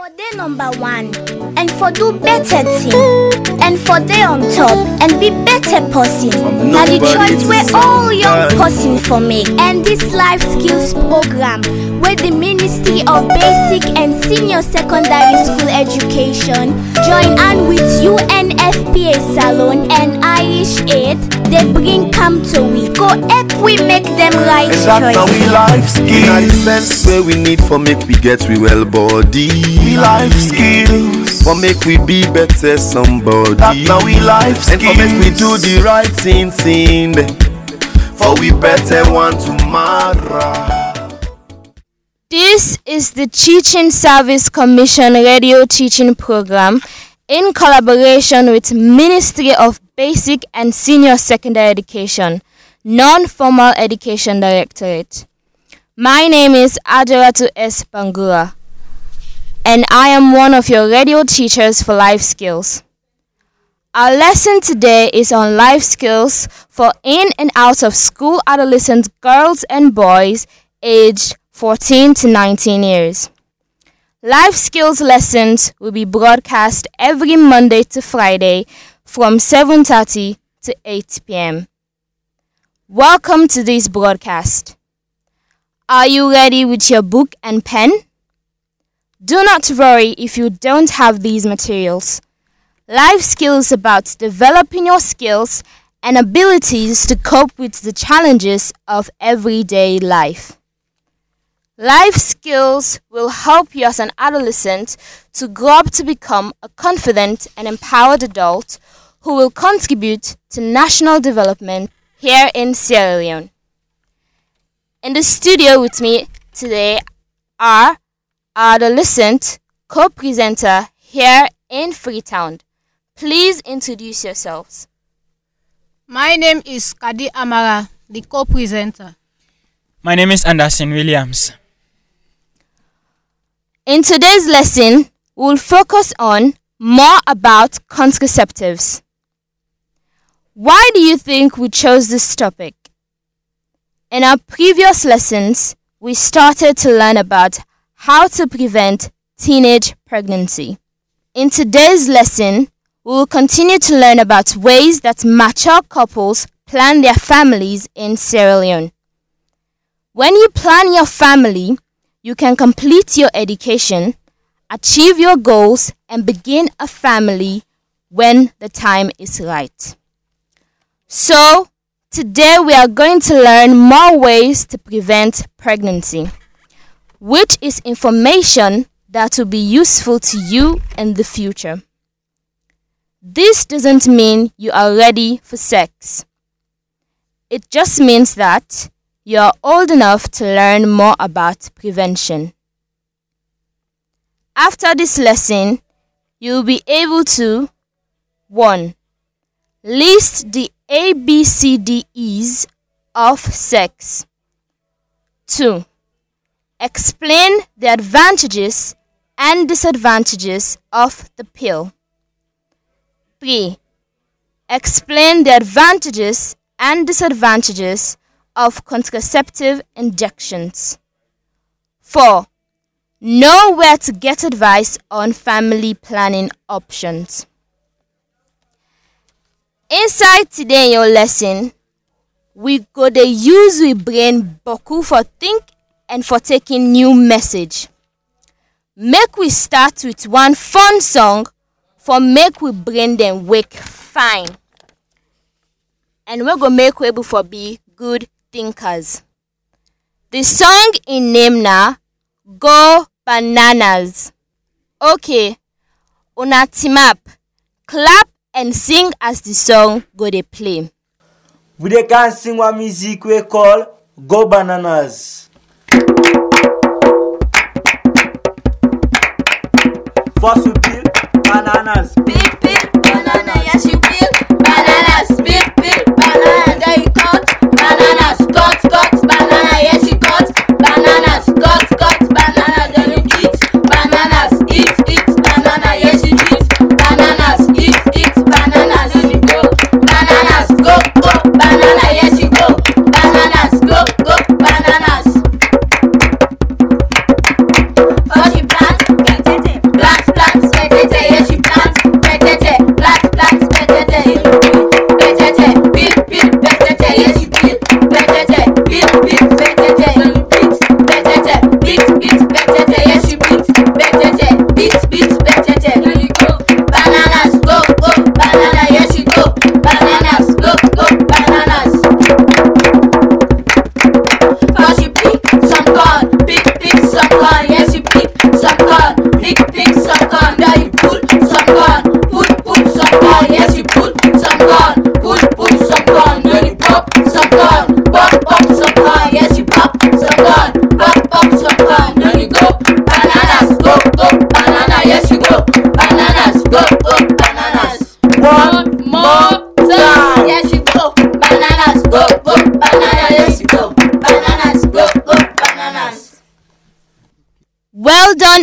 For day number one, and for do better thing, and for day on top, and be better person. Now the choice where all young person for make. And this life skills program, where the Ministry of Basic and Senior Secondary School Education join hand with UNFPA Salon and Irish Aid, they bring come to we. Go help we make them right And that now we choice. life skills. Na the sense where we need for make we get we well body. We life skills. For make we be better somebody. That now we life And for make we do the right thing, thing. For we better want tomorrow. This is the Teaching Service Commission radio teaching program in collaboration with Ministry of Basic and Senior Secondary Education, Non-Formal Education Directorate. My name is Ajaratu S. Bangura, and I am one of your radio teachers for life skills. Our lesson today is on life skills for in and out of school adolescent girls and boys aged 14 to 19 years. Life skills lessons will be broadcast every Monday to Friday from 7:30 to 8 p.m. Welcome to this broadcast. Are you ready with your book and pen? Do not worry if you don't have these materials. Life skills about developing your skills and abilities to cope with the challenges of everyday life. Life skills will help you as an adolescent to grow up to become a confident and empowered adult who will contribute to national development here in Sierra Leone. In the studio with me today are adolescent co-presenter here in Freetown. Please introduce yourselves. My name is Kadi Amara, the co-presenter. My name is Anderson Williams. In today's lesson, we'll focus on more about contraceptives. Why do you think we chose this topic? In our previous lessons, we started to learn about how to prevent teenage pregnancy. In today's lesson, we will continue to learn about ways that mature couples plan their families in Sierra Leone. When you plan your family, you can complete your education, achieve your goals, and begin a family when the time is right. So, today we are going to learn more ways to prevent pregnancy, which is information that will be useful to you in the future. This doesn't mean you are ready for sex. It just means that you are old enough to learn more about prevention. After this lesson, you will be able to 1. List the ABCDEs of sex. 2. Explain the advantages and disadvantages of the pill. 3. Explain the advantages and disadvantages of contraceptive injections. 4. Know where to get advice on family planning options. Inside today in your lesson, we go dey use we brain boku for think and for taking new message. Make we start with one fun song for make we brain them wake fine. And we go make we able for be good thinkers. The song in name na Go Bananas. Okay, una team up, clap and sing as the song go dey play. We dey can sing one music we call Go Bananas. Fos ou pil, bananas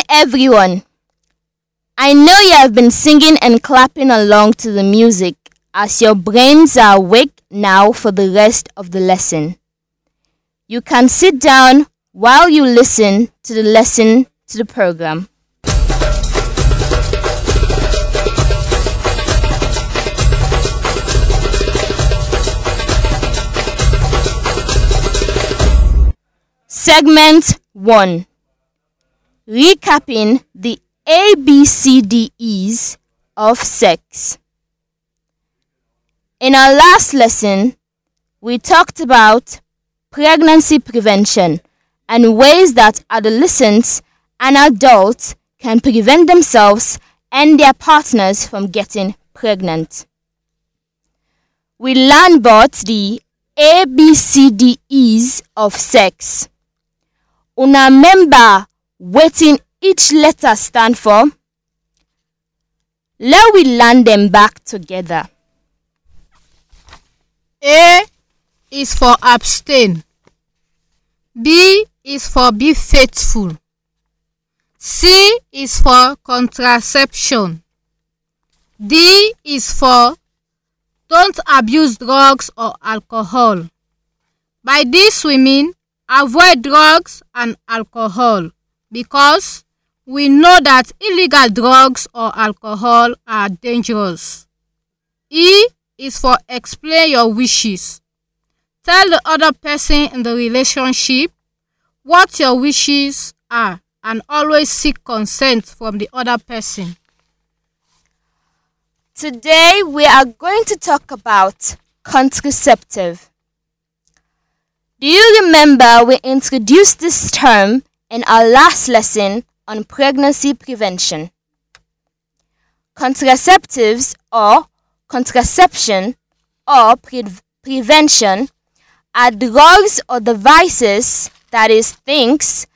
Everyone. I know you have been singing and clapping along to the music as your brains are awake now for the rest of the lesson. You can sit down while you listen to the lesson to the program. Segment 1 Recapping the ABCDEs of sex. In our last lesson, we talked about pregnancy prevention and ways that adolescents and adults can prevent themselves and their partners from getting pregnant. We learned about the ABCDEs of sex. Una wetin each letter stand for? Let we learn them back together. A is for abstain. B is for be faithful. C is for contraception. D is for don't abuse drugs or alcohol. By this we mean avoid drugs and alcohol because we know that illegal drugs or alcohol are dangerous. E is for explain your wishes. Tell the other person in the relationship what your wishes are and always seek consent from the other person. Today we are going to talk about contraceptive. Do you remember we introduced this term in our last lesson on pregnancy prevention? Contraceptives or contraception or pre- prevention are drugs or devices, that is, things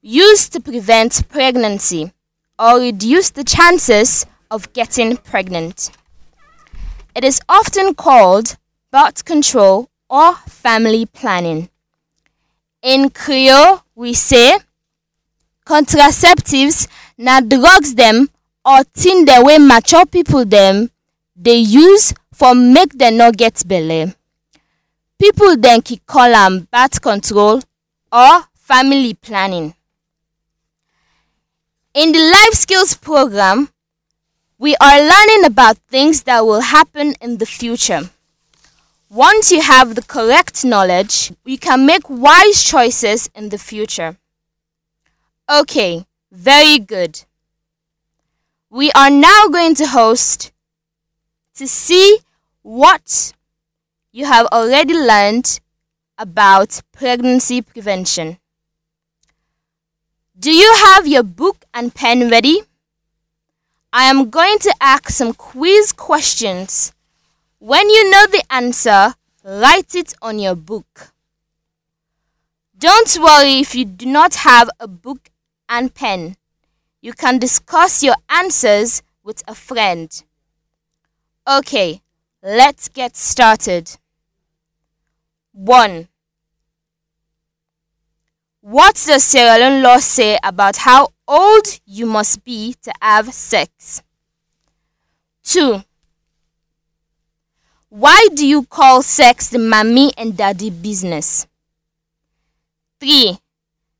used to prevent pregnancy or reduce the chances of getting pregnant. It is often called birth control or family planning. In Creole, we say contraceptives na drugs dem or thing dem wey mature people dem dey use for make dem no get. People dem ki call am birth control or family planning. In the life skills program, we are learning about things that will happen in the future. Once you have the correct knowledge, you can make wise choices in the future. Okay, very good. We are now going to host to see what you have already learned about pregnancy prevention. Do you have your book and pen ready? I am going to ask some quiz questions when you know the answer, write it on your book. Don't worry if you do not have a book and pen. You can discuss your answers with a friend. Okay, let's get started. 1. What does Sierra Leone law say about how old you must be to have sex? 2. Why do you call sex the mommy and daddy business? 3.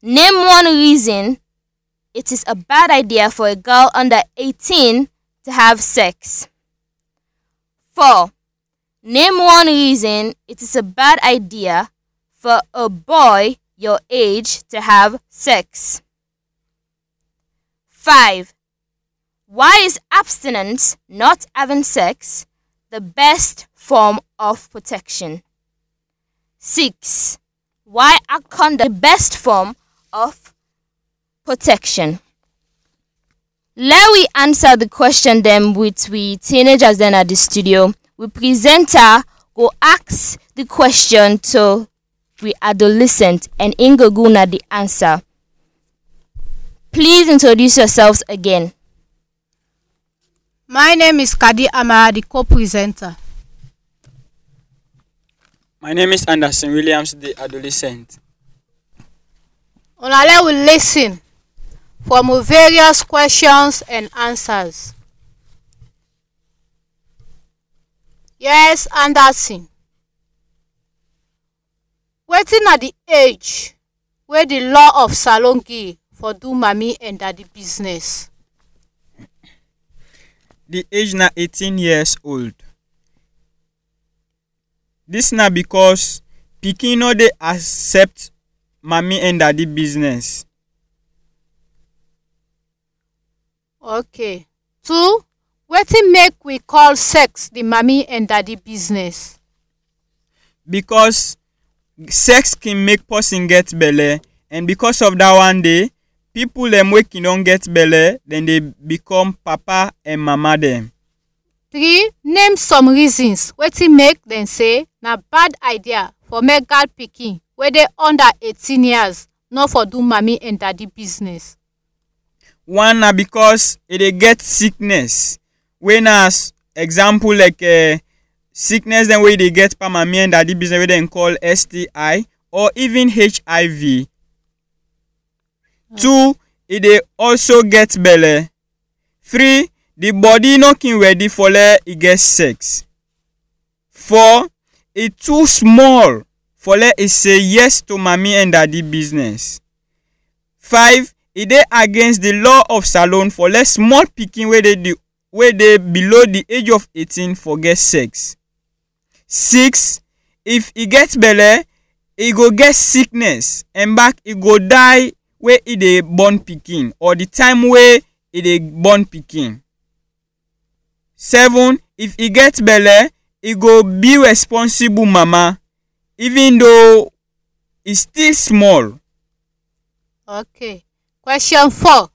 Name one reason it is a bad idea for a girl under 18 to have sex. 4. Name one reason it is a bad idea for a boy your age to have sex. 5. Why is abstinence, not having sex, the best form of protection. 6. Why are condom the best form of protection? Let we answer the question then with we teenagers then at the studio. We presenter go ask the question to we adolescent and Ingoguna the answer. Please introduce yourselves again. My name is Kadi Amara, the co-presenter. My name is Anderson Williams, the adolescent. Olale will listen. from various questions and answers. Yes, Anderson. Waiting at the age where the law of salon give for do mami and daddy business? The age now 18 years old. Dis na because pikin no dey accept mami and daddy business. Okay. Two, wetin make we call sex the mami and daddy business? Because sex can make person get belle and because of that one day people dem wey kin don get belle dem dey become papa and mama dem. Three, name some reasons wetin make dem say na bad idea for make girl pikin wey dey under eighteen years no for do mami and daddy business. One na because e dey get sickness wey na example like uh, sickness dem wey dey get pa mami and daddy business wey dem call STI or even HIV. Two, e dey also get belle. Three, the body no kin ready for let e get sex. Four, e too small for let e say yes to mami and daddy business. Five, e dey against the law of salon for let small pikin wey dey the wey dey below the age of eighteen for get sex. Six, if e get belle e go get sickness and back e go die wey e dey born pikin or the time wey e dey born pikin. Seven, if e get belle e go be responsible mama even though e still small. Okay. Question four,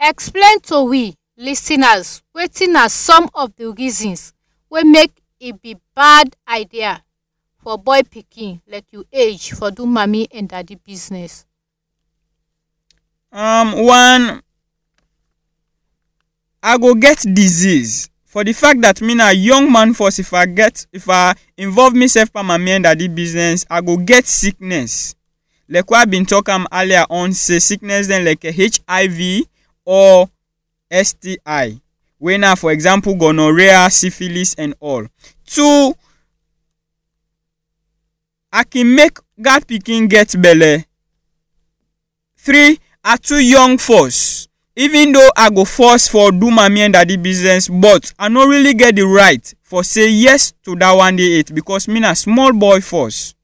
explain to we lis ten ers wetin na some of the reasons wey make e be bad idea for boy pikin like you age for do mami and daddy business. Um, one, I go get disease for the fact that me na young man first if I get if I involve myself pa mami and daddy business I go get sickness. Like what I been talk am earlier on say sickness dem like HIV or STI wey na for example gonorrhea, syphilis and all. Two, I can make girl pikin get belle. Three, I too young first. Even though I go force for do mami and daddy business but I no really get the right for say yes to that one day eight because me na small boy first.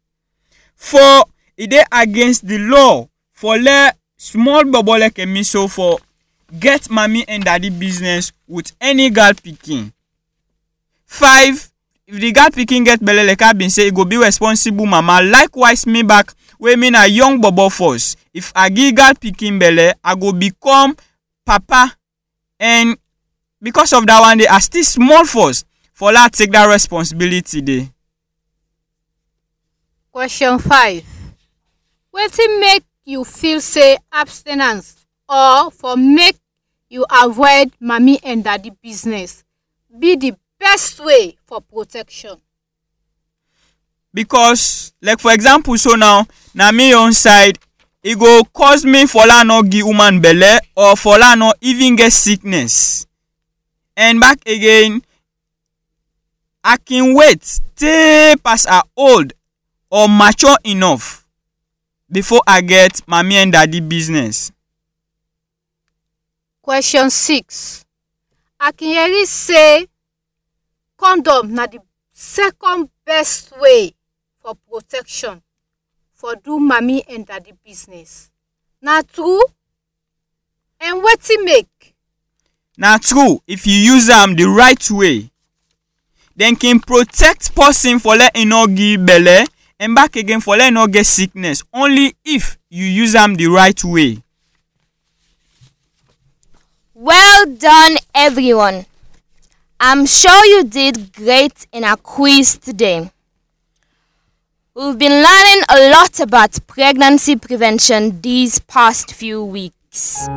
Four, e dey against the law for let small bobo like me so for get mami and daddy business with any girl pikin. Five, if the girl pikin get belle like I been say e go be responsible mama likewise me back wey me na young bobo first if I give girl pikin belle I go become papa and because of that one day I still small first for la take that responsibility dey. Question five, wetin make you feel say abstinence or for make you avoid mami and daddy business be the best way for protection? because like for example so now na me own side e go cause me for la no give woman belle or for la no even get sickness. And back again i can wait tey pass i old or mature enough before i get mami and daddy business. Question six, Akinyeri say condom na the second best way for protection for do mami and daddy business. Na true? And wetin make? na true if you use am the right way dem can protect person for let e no give belle and back again for let e no get sickness only if you use am the right way. Well done, everyone. I'm sure you did great in our quiz today. We've been learning a lot about pregnancy prevention these past few weeks.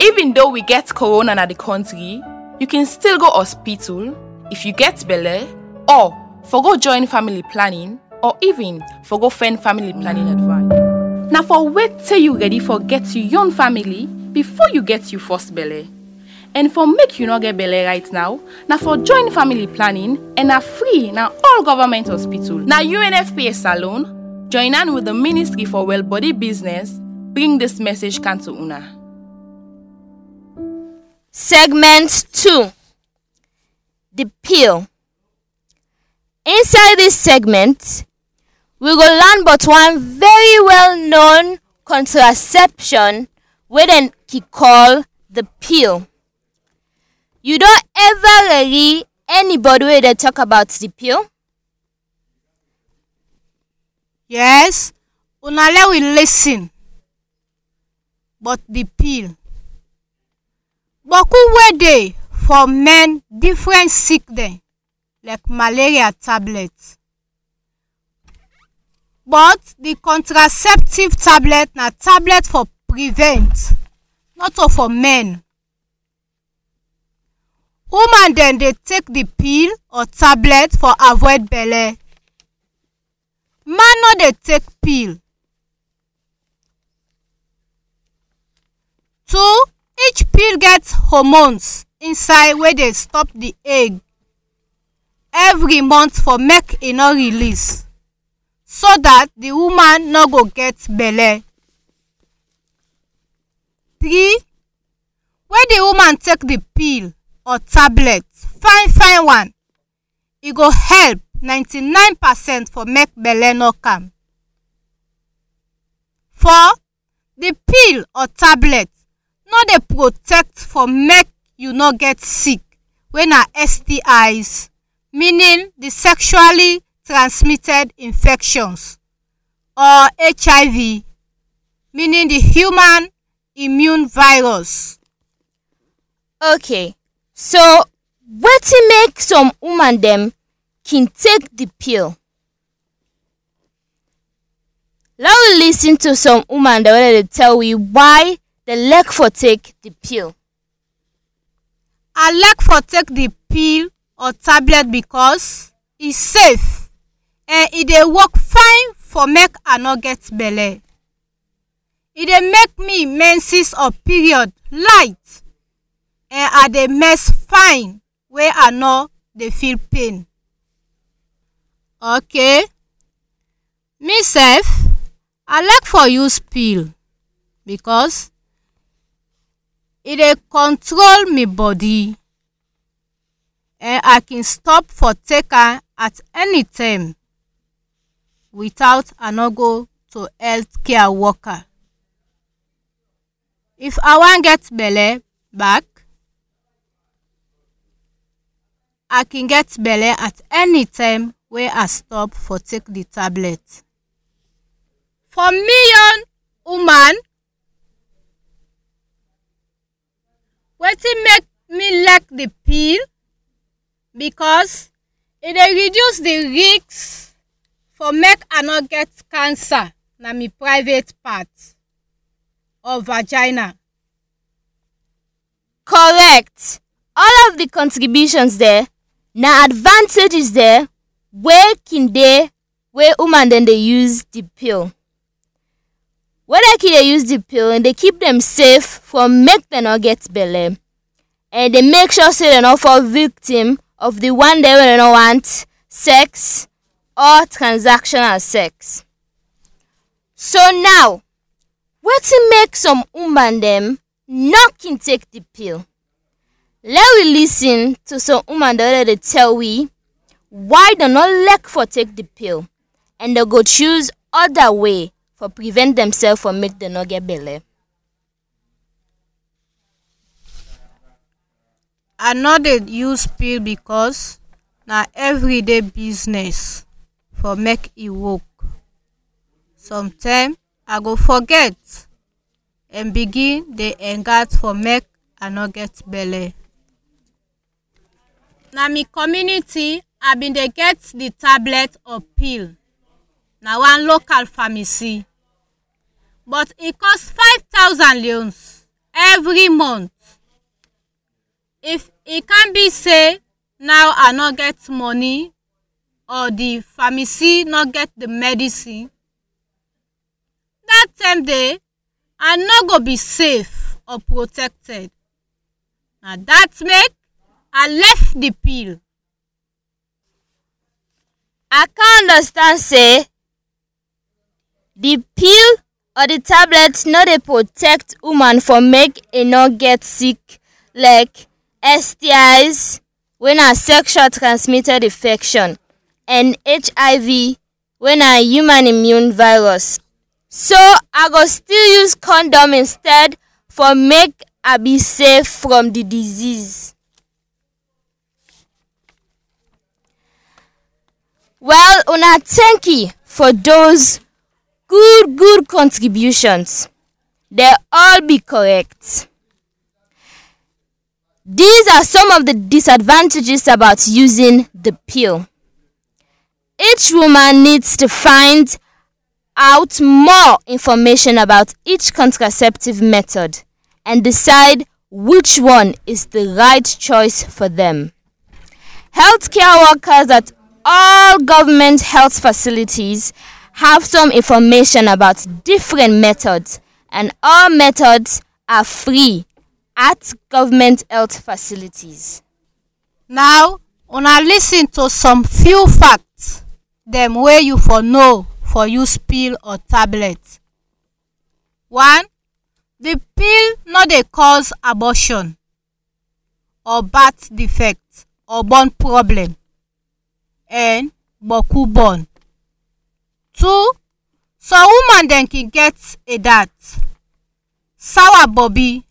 Even though we get corona na the country, you can still go hospital if you get belle or for go join family planning or even for go find family planning advice. Now for wait till you ready for get your own family before you get your first belle and for make you no get belle right now now for join family planning and na free now all government hospital Now unfpa salon join hand with the ministry for well body business bring this message come to una. Segment 2 The Pill. Inside this segment, we will learn about one very well known contraception wey dem call the pill. You don ever ready anybody wey dey talk about the pill? Yes, una let we listen. But the pill. Boku wey dey for men different sick dem like malaria tablet. But the contraceptive tablet na tablet for prevent not for men. Woman dem dey take the pill or tablet for avoid belle. Man no dey take pill. Two, each pill get hormones inside wey dey stop the egg every month for make e no release so dat the woman no go get belle. Three, when the woman take the pill or tablet fine fine one, e go help ninety-nine percent for make belle no calm. Four, the pill or tablet no dey protect for make you no get sick wey na STIs meaning the sexually transmitted infections or HIV meaning the human immune virus. Okay, so wetin make some woman dem kin take the pill? Let we lis ten to some woman dem wey dey tell we why dem like for take the pill. I like for take the pill or tablet because e safe and e dey work fine for make I no get belle. E dey make me menses or period light I dey mess fine wey I no dey feel pain. Okay, me sef I like for use pill because e dey control me body and I kin stop for take am at anytime without I no go to health care worker. If I wan get belle back, I kin get belle at anytime wey I stop for take the tablet. For million woman wetin make me like the pill because e dey reduce the risk for make I no get cancer na me private part or vagina. Correct! All of the contributions there na advantages there wey kin dey wey woman dem dey use the pill. When dem kin dey use the pill, and they keep them safe from make dem no get belle and they make sure say dem no fall victim of the one dem wey dem no want sex or transactional sex. So now, wetin make some woman dem no kin take the pill? Let we listen to some woman wey dey tell we why they not like for take the pill and they go choose other way for prevent themselves from make dem no get belle. I no dey use pill because na everyday business for make e work. Sometime I go forget and begin dey engard for make I no get belle. Na me community I bin dey get the tablet or pill. Na one local pharmacy. But e cost five thousand leones every month. If e come be say now I no get money or the pharmacy no get the medicine dat time dey i no go be safe or protected. Na dat make i left the pill. I can understand say the pill or the tablet no dey protect woman from make e no get sick like stis wey na sexual transmitted infection and hiv wey na human immune virus. So i go still use condom instead for make i be safe from the disease well una thank you for those good good contributions. They all be correct. These are some of the disadvantages about using the pill. Each woman needs to find out more information about each contraceptive method and decide which one is the right choice for them. Healthcare workers at all government health facilities have some information about different methods and all methods are free at government health facilities. now una lis ten to some few facts dem wey you for know for use pill or tablet. one the pill no dey cause abortion or birth defect or born problem and boku born. two some woman dem kin get a sour bobby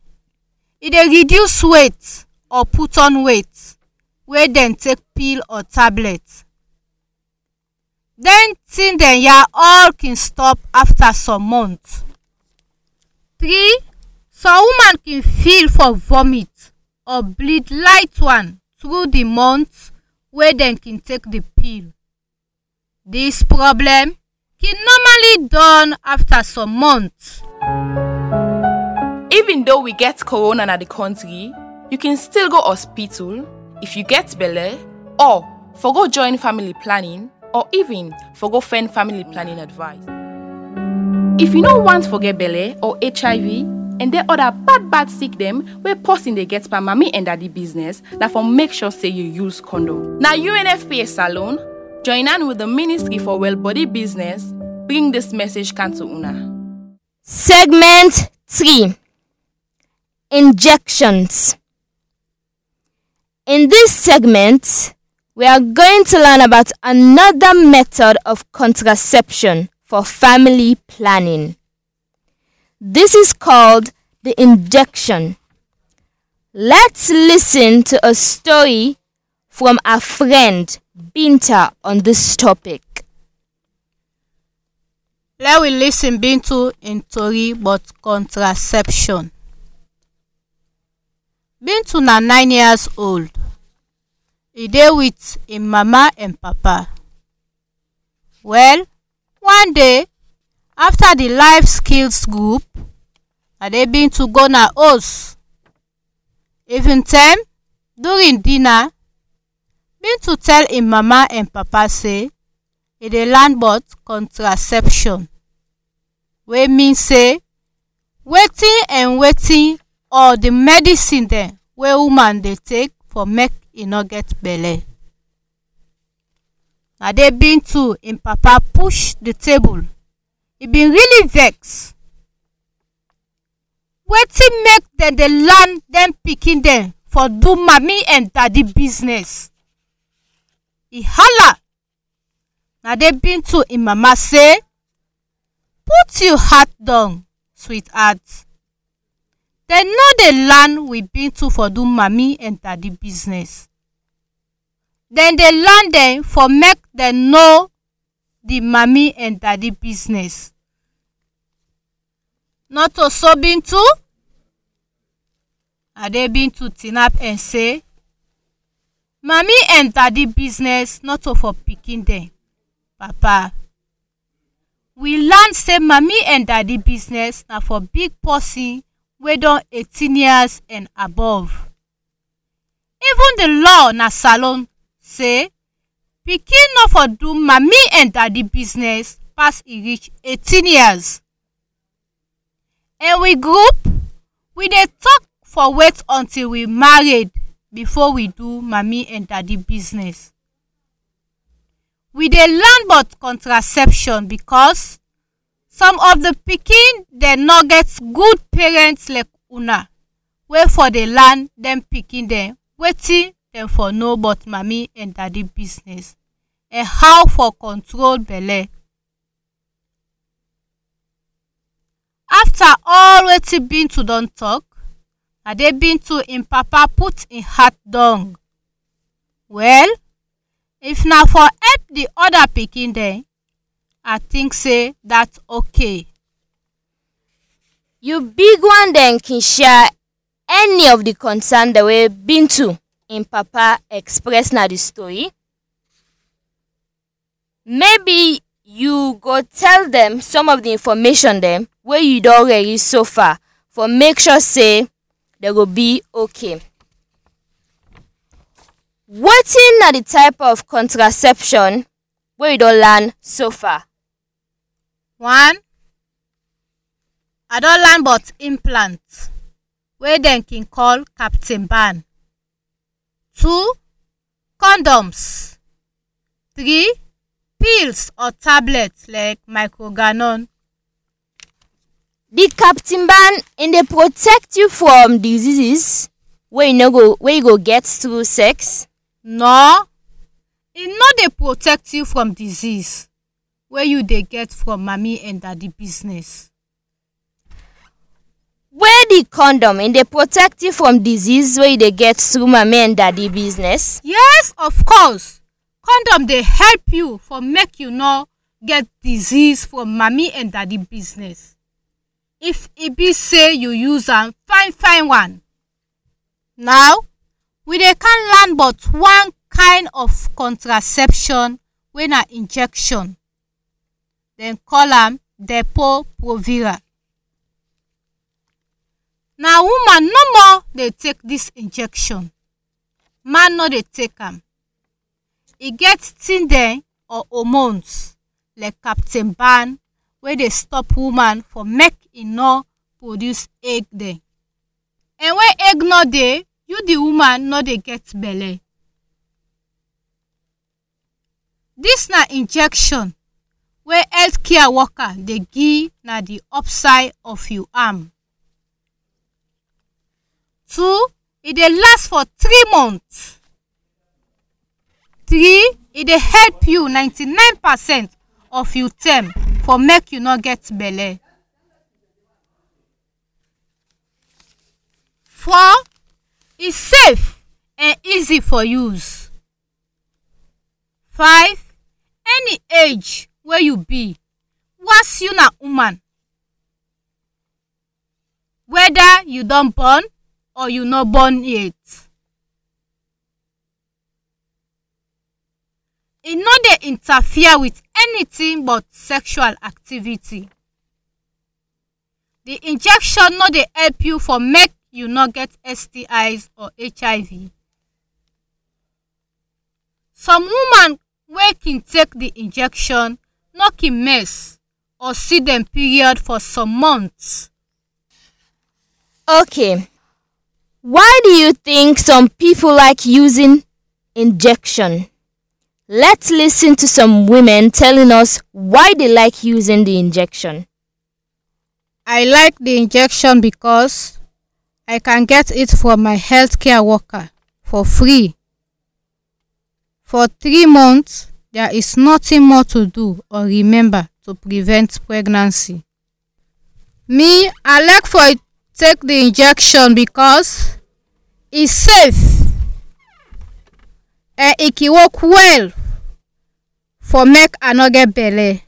e dey reduce weight or put on weight wey dem take pill or tablet. den thing dem yarn all kin stop after some months. three some woman kin feel for vomit or bleed light one through the month wey dem kin take the pill. this problem kin normally done after some months. Even though we get corona na the country, you can still go hospital if you get belle or for go join family planning or even for go find family planning advice. If you no want forget belle or HIV and there other bad bad sick dem wey person dey get per mami and daddy business na for make sure say you use condom. Now UNFPA Salon join hand with the Ministry for Well Body Business bring this message can to una. Segment 3 Injections. In this segment, we are going to learn about another method of contraception for family planning. This is called the injection. Let's listen to a story from our friend Binta on this topic. let we listen ten bintu im tori about contraception. bintu na nine years old e dey with im mama and papa. well one day after the life skills group ade bintu go na house. evening time during dinner bintu tell im mama and papa say e dey learn about contraception wey mean say wetin and wetin or the medicine dem wey woman dey take for make e no get belle. na dey bintu im papa push the table e bin really vex. wetin make dem dey learn dem pikin dem for do mami and daddy business. e hala na dey bintu im mama say put you heart down sweetheart dem no dey learn with bintu for do mami and daddy business dem dey learn dem for make dem know the mami and daddy business not to so bintu? Ade bintu tinap and say mami and daddy business not to for pikin dem papa we learn say mami and daddy business na for big person wey don eighteen years and above. even the law na salon say pikin no for do mami and daddy business pass e reach eighteen years and we group we dey talk for wait until we married before we do mami and daddy business we dey learn about contraception because some of the pikin dem no get good parents like una wey for dey learn dem pikin dem wetin dem for know about mami and daddy business and how for control belle. After all wetin bintu don talk ade bintu im papa put im heart down. Well if na for help the other pikin dem i think say dat okay. you big one dem can share any of the concern the way bintu im papa express na the story. Maybe you go tell dem some of the information dem wey you don ready so far for make sure say dem go be okay. wetin na the type of contraception wey you don learn so far. one i don learn about implant wey dem kin call captain ban two condoms three pills or tablets like Microgynon the captain ban e they protect you from diseases where you no go wey you go get through sex. no e no dey protect you from disease wey you dey get from mami and daddy business. wey the condom e dey protect you from disease wey you get through mami and daddy business. yes of course condom dey help you for make you no get disease from mami and daddy business if e be say you use am fine fine one. now we dey kan learn about one kind of contraception wey na injection. Dem call am depo provera na woman no more dey take dis injection. Man no dey take am. E get thing dem or hormones like captain ban wey dey stop woman from make e no produce egg dem and when egg no dey you the woman no dey get belle. dis na injection wey healthcare worker dey give na the upside of you arm. two e dey last for three months. three e dey help you 99 percent of you term for make you no get belle. four e safe and easy for use. five any age wey you be once you na woman whether you don born or you no born yet. E no dey interfere with anything but sexual activity. the injection no dey help you for make you no get stis or hiv. some woman wey kin take the injection no kin mess or see dem period for some months. okay why do you think some people like using injection. Let's listen to some women telling us why they like using the injection. I like the injection because I can get it from my healthcare worker for free. For three months, there is nothing more to do or remember to prevent pregnancy. Me, I like for take the injection because e safe e can work well for make I no get belle.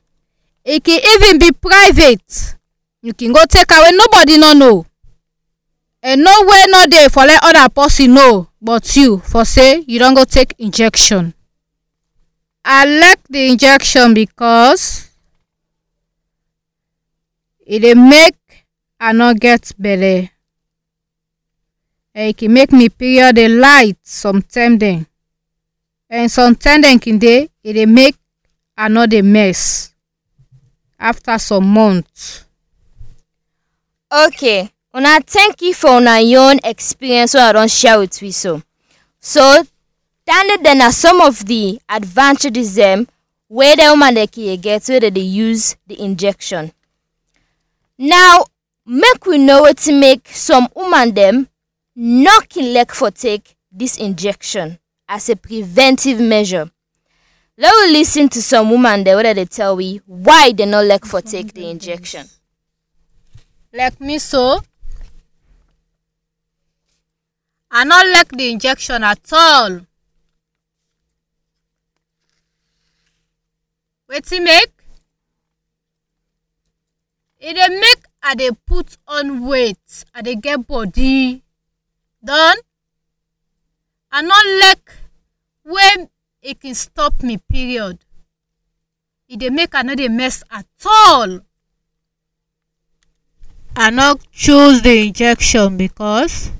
E can even be private. You can go take when nobody no know. And no way no dey for let other person know but you for say you don go take injection. I like the injection because e dey make I no get belle. And e can make me period dey light sometime dem. And sometime dem kin dey e make dey mess after some months. Okay, una thank you for una own experience wey I don share with we so. So, tanda dem na some of the advantages dem wey the woman dem dey get dem dey use the injection. Now, make we know wetin make some woman dem no kill leg for take this injection as a preventive measure. Let we listen to some woman wey dem dey tell we why they not like for take the injection. like me so i not like the injection at all. Wetin make e dey make i dey put on weight. I dey get body. Done i no like when e kin stop me period. E dey make i no dey mess at all. I no choose the injection because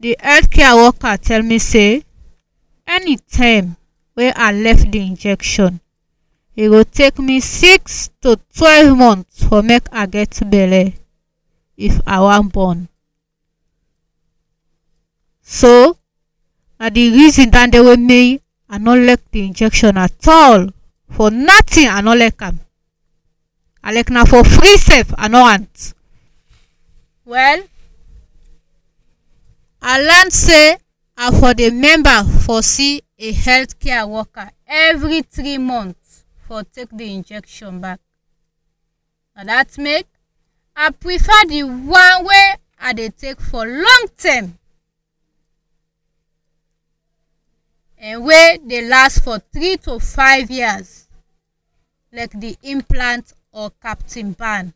the healthcare worker tell me say anytime wey i left the injection e go take me six to twelve months for make i get belle if i wan born. So na the reason dat dey wey me i no like the injection at all for nothing i no like am i like na for free sef i no want. Well i learn say i for dey member for see a healthcare worker every three months for take the injection back. Na that make i prefer the one wey i dey take for long term wey dey last for three to five years like the implant or captain ban.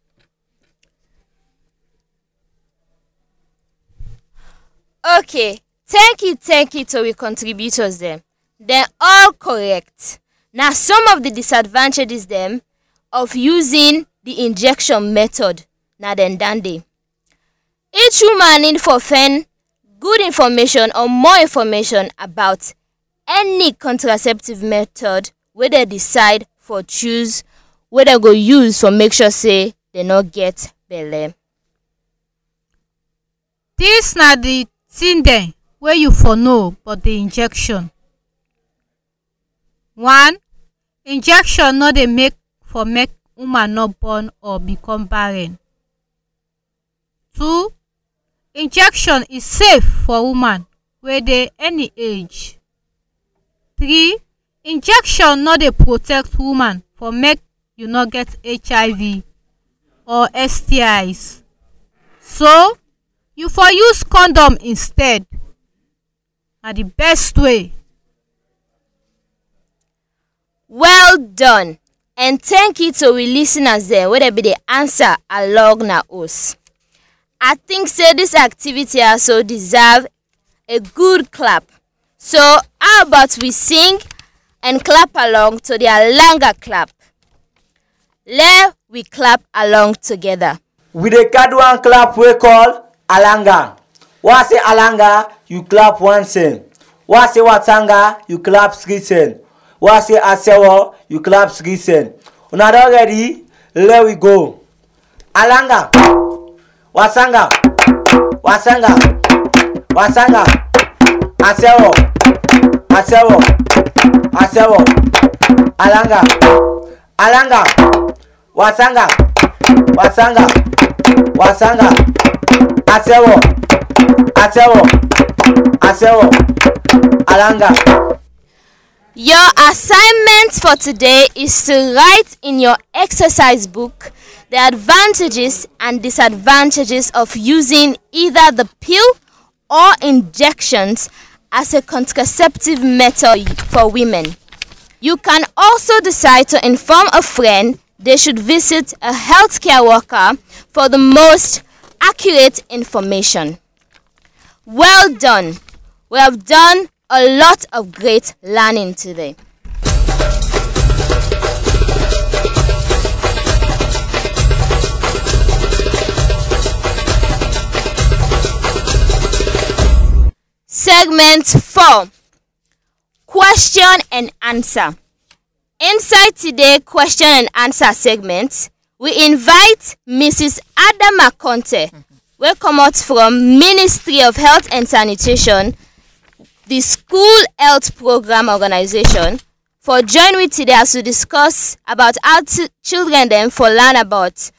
Okay, thank you, thank you to we contributors dem. Dem all correct. Na some of the disadvantages dem of using the injection method na dem dan dey. Each woman need for find good information or more information about any contraceptive method wey dem decide for choose wey dem go use for make sure say dem no get belle. dis na the thing dem wey you for know about the injection. one injection no dey make for make woman no born or become barren. two injection is safe for woman wey dey any age. Three injection no dey protect woman for make you no get hiv or stis so you for use condom instead na the best way. Well done and thank you to we listeners ten ers dem wey bin dey answer along na us. I think say this activity also deserve a good clap. So how about we sing and clap along to the Alanga clap. Let we clap along together. we dey card one clap we call alanga. Wa say alanga? You clap one sen wa say watanga? You clap three sen wa say asewo? You clap three sen una don ready? Let we go. Alanga. Wasanga wasanga wasanga asewo asewo. Asewo. Alanga. Alanga. Wasanga. Wasanga. Wasanga. Asewo. Asewo. Asewo. Alanga. Your assignment for today is to write in your exercise book the advantages and disadvantages of using either the pill or injections as a contraceptive method for women. You can also decide to inform a friend they should visit a healthcare worker for the most accurate information. Well done. We have done a lot of great learning today. Segment 4 Question and Answer. Inside today question and answer segment, we invite mrs adama conte wey out from ministry of health and sanitation the school health program organisation for join with today as we discuss about how t- children dem for learn about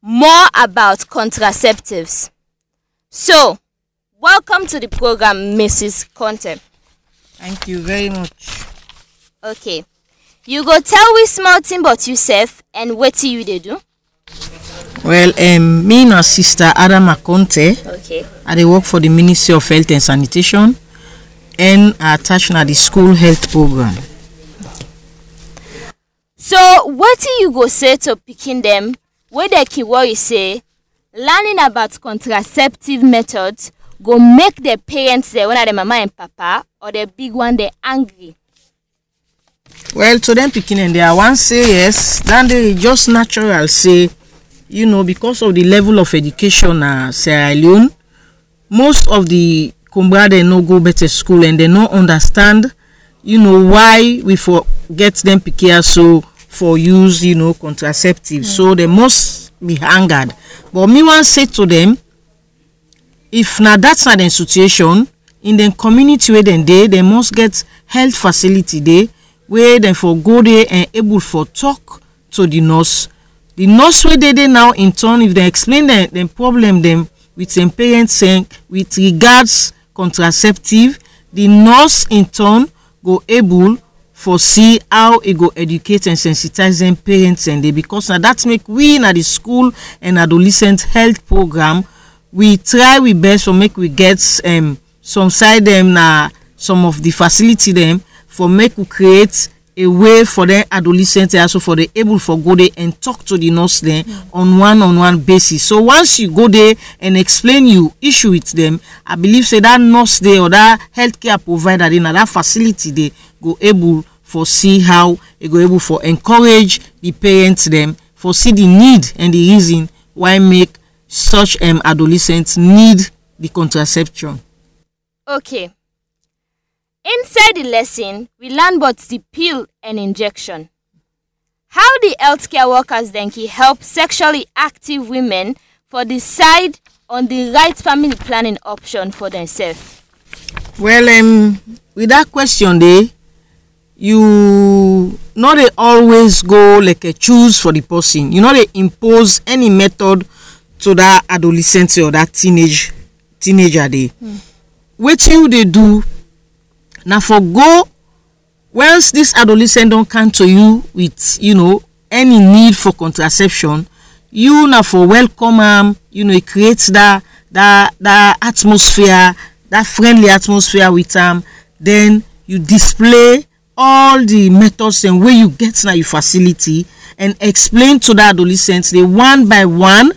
more about contraceptives so welcome to the program mrs conte. Thank you very much. okay you go tell we small thing about yourself and wetin you dey do. Well, um, me and my sister Adama Conte, okay I work for the Ministry of Health and Sanitation and I attach na the school health program. so wetin you go say to pikin dem wey dey keep worry say? Learning about contraceptive methods go make the parents one of the mama and papa or the big one they angry Well, to them pikin and I wan say yes, then they just natural say, you know, because of the level of education na Sierra Leone, most of the Kumbra they no go better school and they no understand, you know, why we for get them pikin so for use, you know, contraceptives. Mm. So they must be angered. But me wan say to them, if na that dem situation in dem community wey dem dey must get health facility dey wey dem for go there and able for talk to the nurse. The nurse wey dey now in turn if dem explain dem dem problem dem with dem parents eh, with regards contraceptive the nurse in turn go able for see how e go educate and sensitize dem parents dem dey because na that make we na the school and adolescent health program we try we best for make we get um, some side dem na some of the facility dem for make we create a way for dem adolescent also for dey able for go there and talk to the nurse dem on one on one basis. So once you go there and explain you issue with dem i believe say that nurse dey or that healthcare provider dey na that facility dey go able for see how e go able for encourage the parents dem for see the need and the reason why make such um, adolescents need the contraception. okay. Inside the lesson we learn about the pill and injection. How the healthcare workers then can help sexually active women for decide on the right family planning option for themselves. Well um, with that question dey you no dey always go like a choose for the person. You no dey impose any method to that adolescent or that teenage teenager dey. Wetin you dey do? Na for go once this adolescent don come to you with you know any need for contraception you na for welcome am you know create that that that atmosphere that friendly atmosphere with am. Then you display all the methods dem wey you get na your facility and explain to that adolescent dey one by one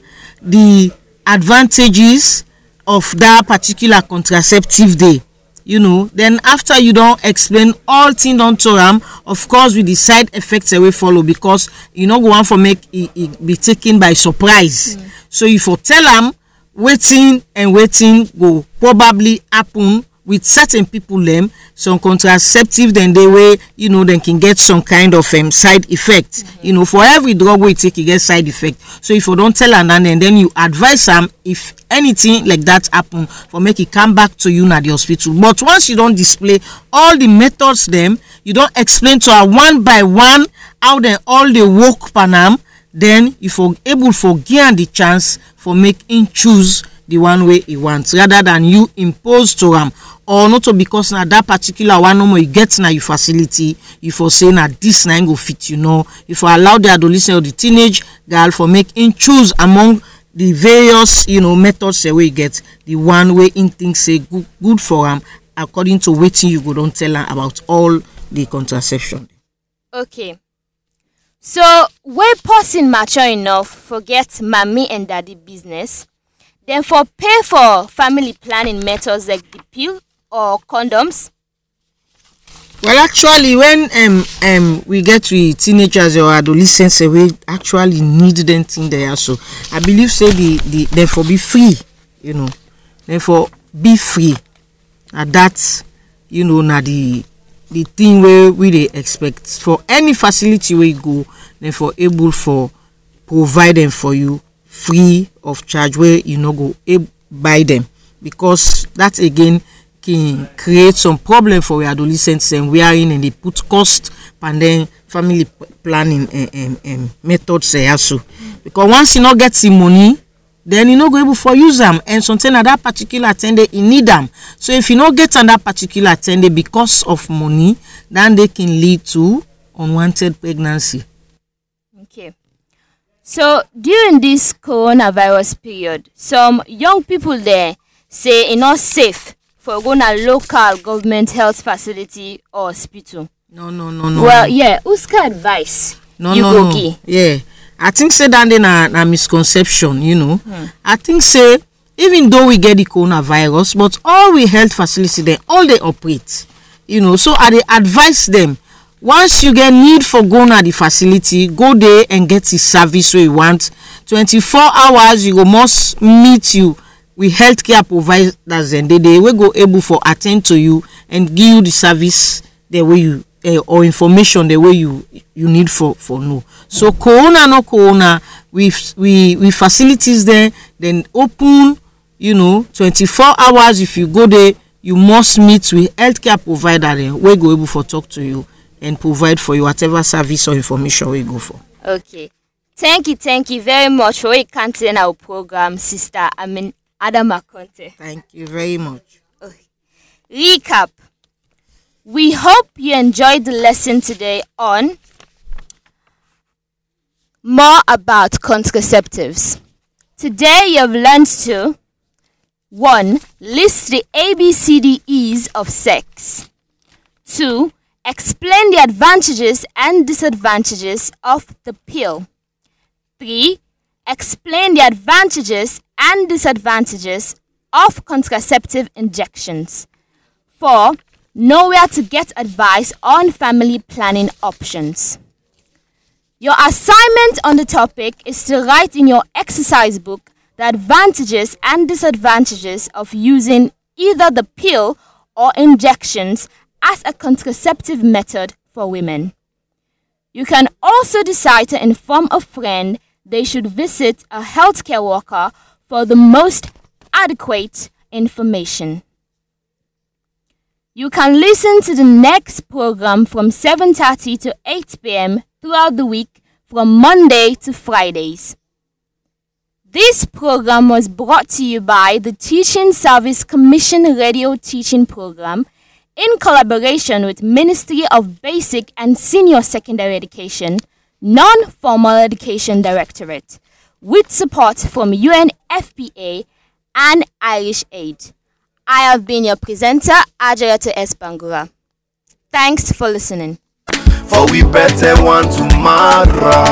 the advantages of that particular contraceptive day you know. Then after you don explain all thing don to am of course with the side effects wey follow because you no go wan for make e e be taken by surprise. So you for tell am wetin and wetin go probably happen with certain people dem some contraceptive dem dey wey you know dem can get some kind of um, side effect. You know for every drug you take e get side effect. So if you don tell and then you advise am if anything like that happen for make e come back to you na the hospital. But once you don display all the methods dem you don explain to her one by one how dem all dey work pan am then you for able for am the chance for make him choose the one wey e want rather than you impose to am or not to because na that particular one no more you get na your facility you for say na this na go fit you know you for allow the adolescent or the teenage girl for make him choose among the various you know methods wey you get the one wey him think say good good for am according to wetin you go don tell am about all the contraception. okay so wey person mature enough forget mami and daddy business for pay for family planning methods like the pill or condoms. Well actually when um, um, we get to teenagers or adolescents we actually need them thing there so i believe say the the for be free you know for be free na that's you know na the the thing where we dey expect. For any facility wey you go dem for able for provide for you free of charge wey you no go buy them. Because that again can create some problem for adolescents and wherein and they put cost and then family planning um, um, um, methods uh, also. Because once you no get the money then you no go able for use am. And something na that particular ten day you need am. So if you no get am that particular ten because of money then they can lead to unwanted pregnancy. So during this coronavirus period, some young people there say it's not safe for going to local government health facility or hospital. no no no no. Well, yeah, who's advice no you no go no give? yeah i think say that dey na na misconception you know Hmm. i think say even though we get the coronavirus but all we health facility there, all they operate you know so i dey advise dem once you get need for go na the facility go there and get the service wey you want. Twenty-four hours you go must meet you with healthcare providers dem dey there wey go able for at ten d to you and give you the service the way you uh, or information the way you you need for for know. So corona no corona we we we facilities there then open you know twenty-four hours. If you go there you must meet with healthcare provider dem wey go able for talk to you and provide for you whatever service or information we go for. Okay. Thank you, thank you very much for canceling our program, sister. I mean, Adama Conte. thank you very much. Recap. We hope you enjoyed the lesson today on more about contraceptives. Today you have learned to 1. List the ABCDEs of sex. 2. Explain the advantages and disadvantages of the pill. 3. Explain the advantages and disadvantages of contraceptive injections. 4. Know where to get advice on family planning options. Your assignment on the topic is to write in your exercise book the advantages and disadvantages of using either the pill or injections as a contraceptive method for women. You can also decide to inform a friend they should visit a healthcare worker for the most adequate information. You can listen to the next program from 7:30 to 8 p.m. throughout the week from Monday to Fridays. This program was brought to you by the Teaching Service Commission Radio Teaching Program in collaboration with Ministry of Basic and Senior Secondary Education, Non-Formal Education Directorate, with support from UNFPA and Irish Aid. I have been your presenter, Ajayata S. Bangura. Thanks for listening. For we better want tomorrow.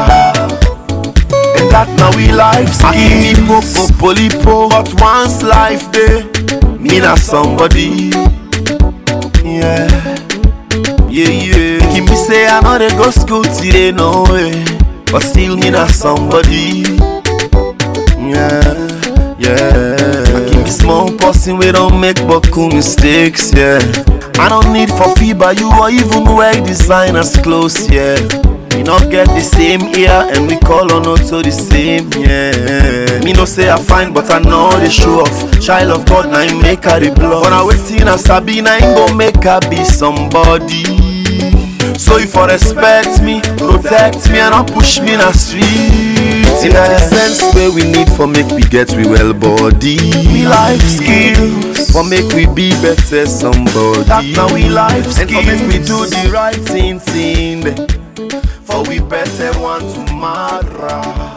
And that now we life skill. Polipo, but once life day, me not somebody. Yeah, yeah, yeah. Can me say I know they go school today, no way. But still me not somebody. Yeah, yeah. Give me small person we don't make cool mistakes, yeah. I don't need for FIBA, you or even wear designers clothes, yeah. We not get the same ear and we call on auto the same, yeah. Me no say I fine, but I know the show off. Child of God, now you make her the blood. When I waiting, I sabi, now ain't gon' make her be somebody. So if you respect me, protect me, and not push me in the street. In the sense where we need for make we get we well body. We life skills. For make we be better somebody. That now we life skills. And for make we do the right thing, thing. For we better want tomorrow. And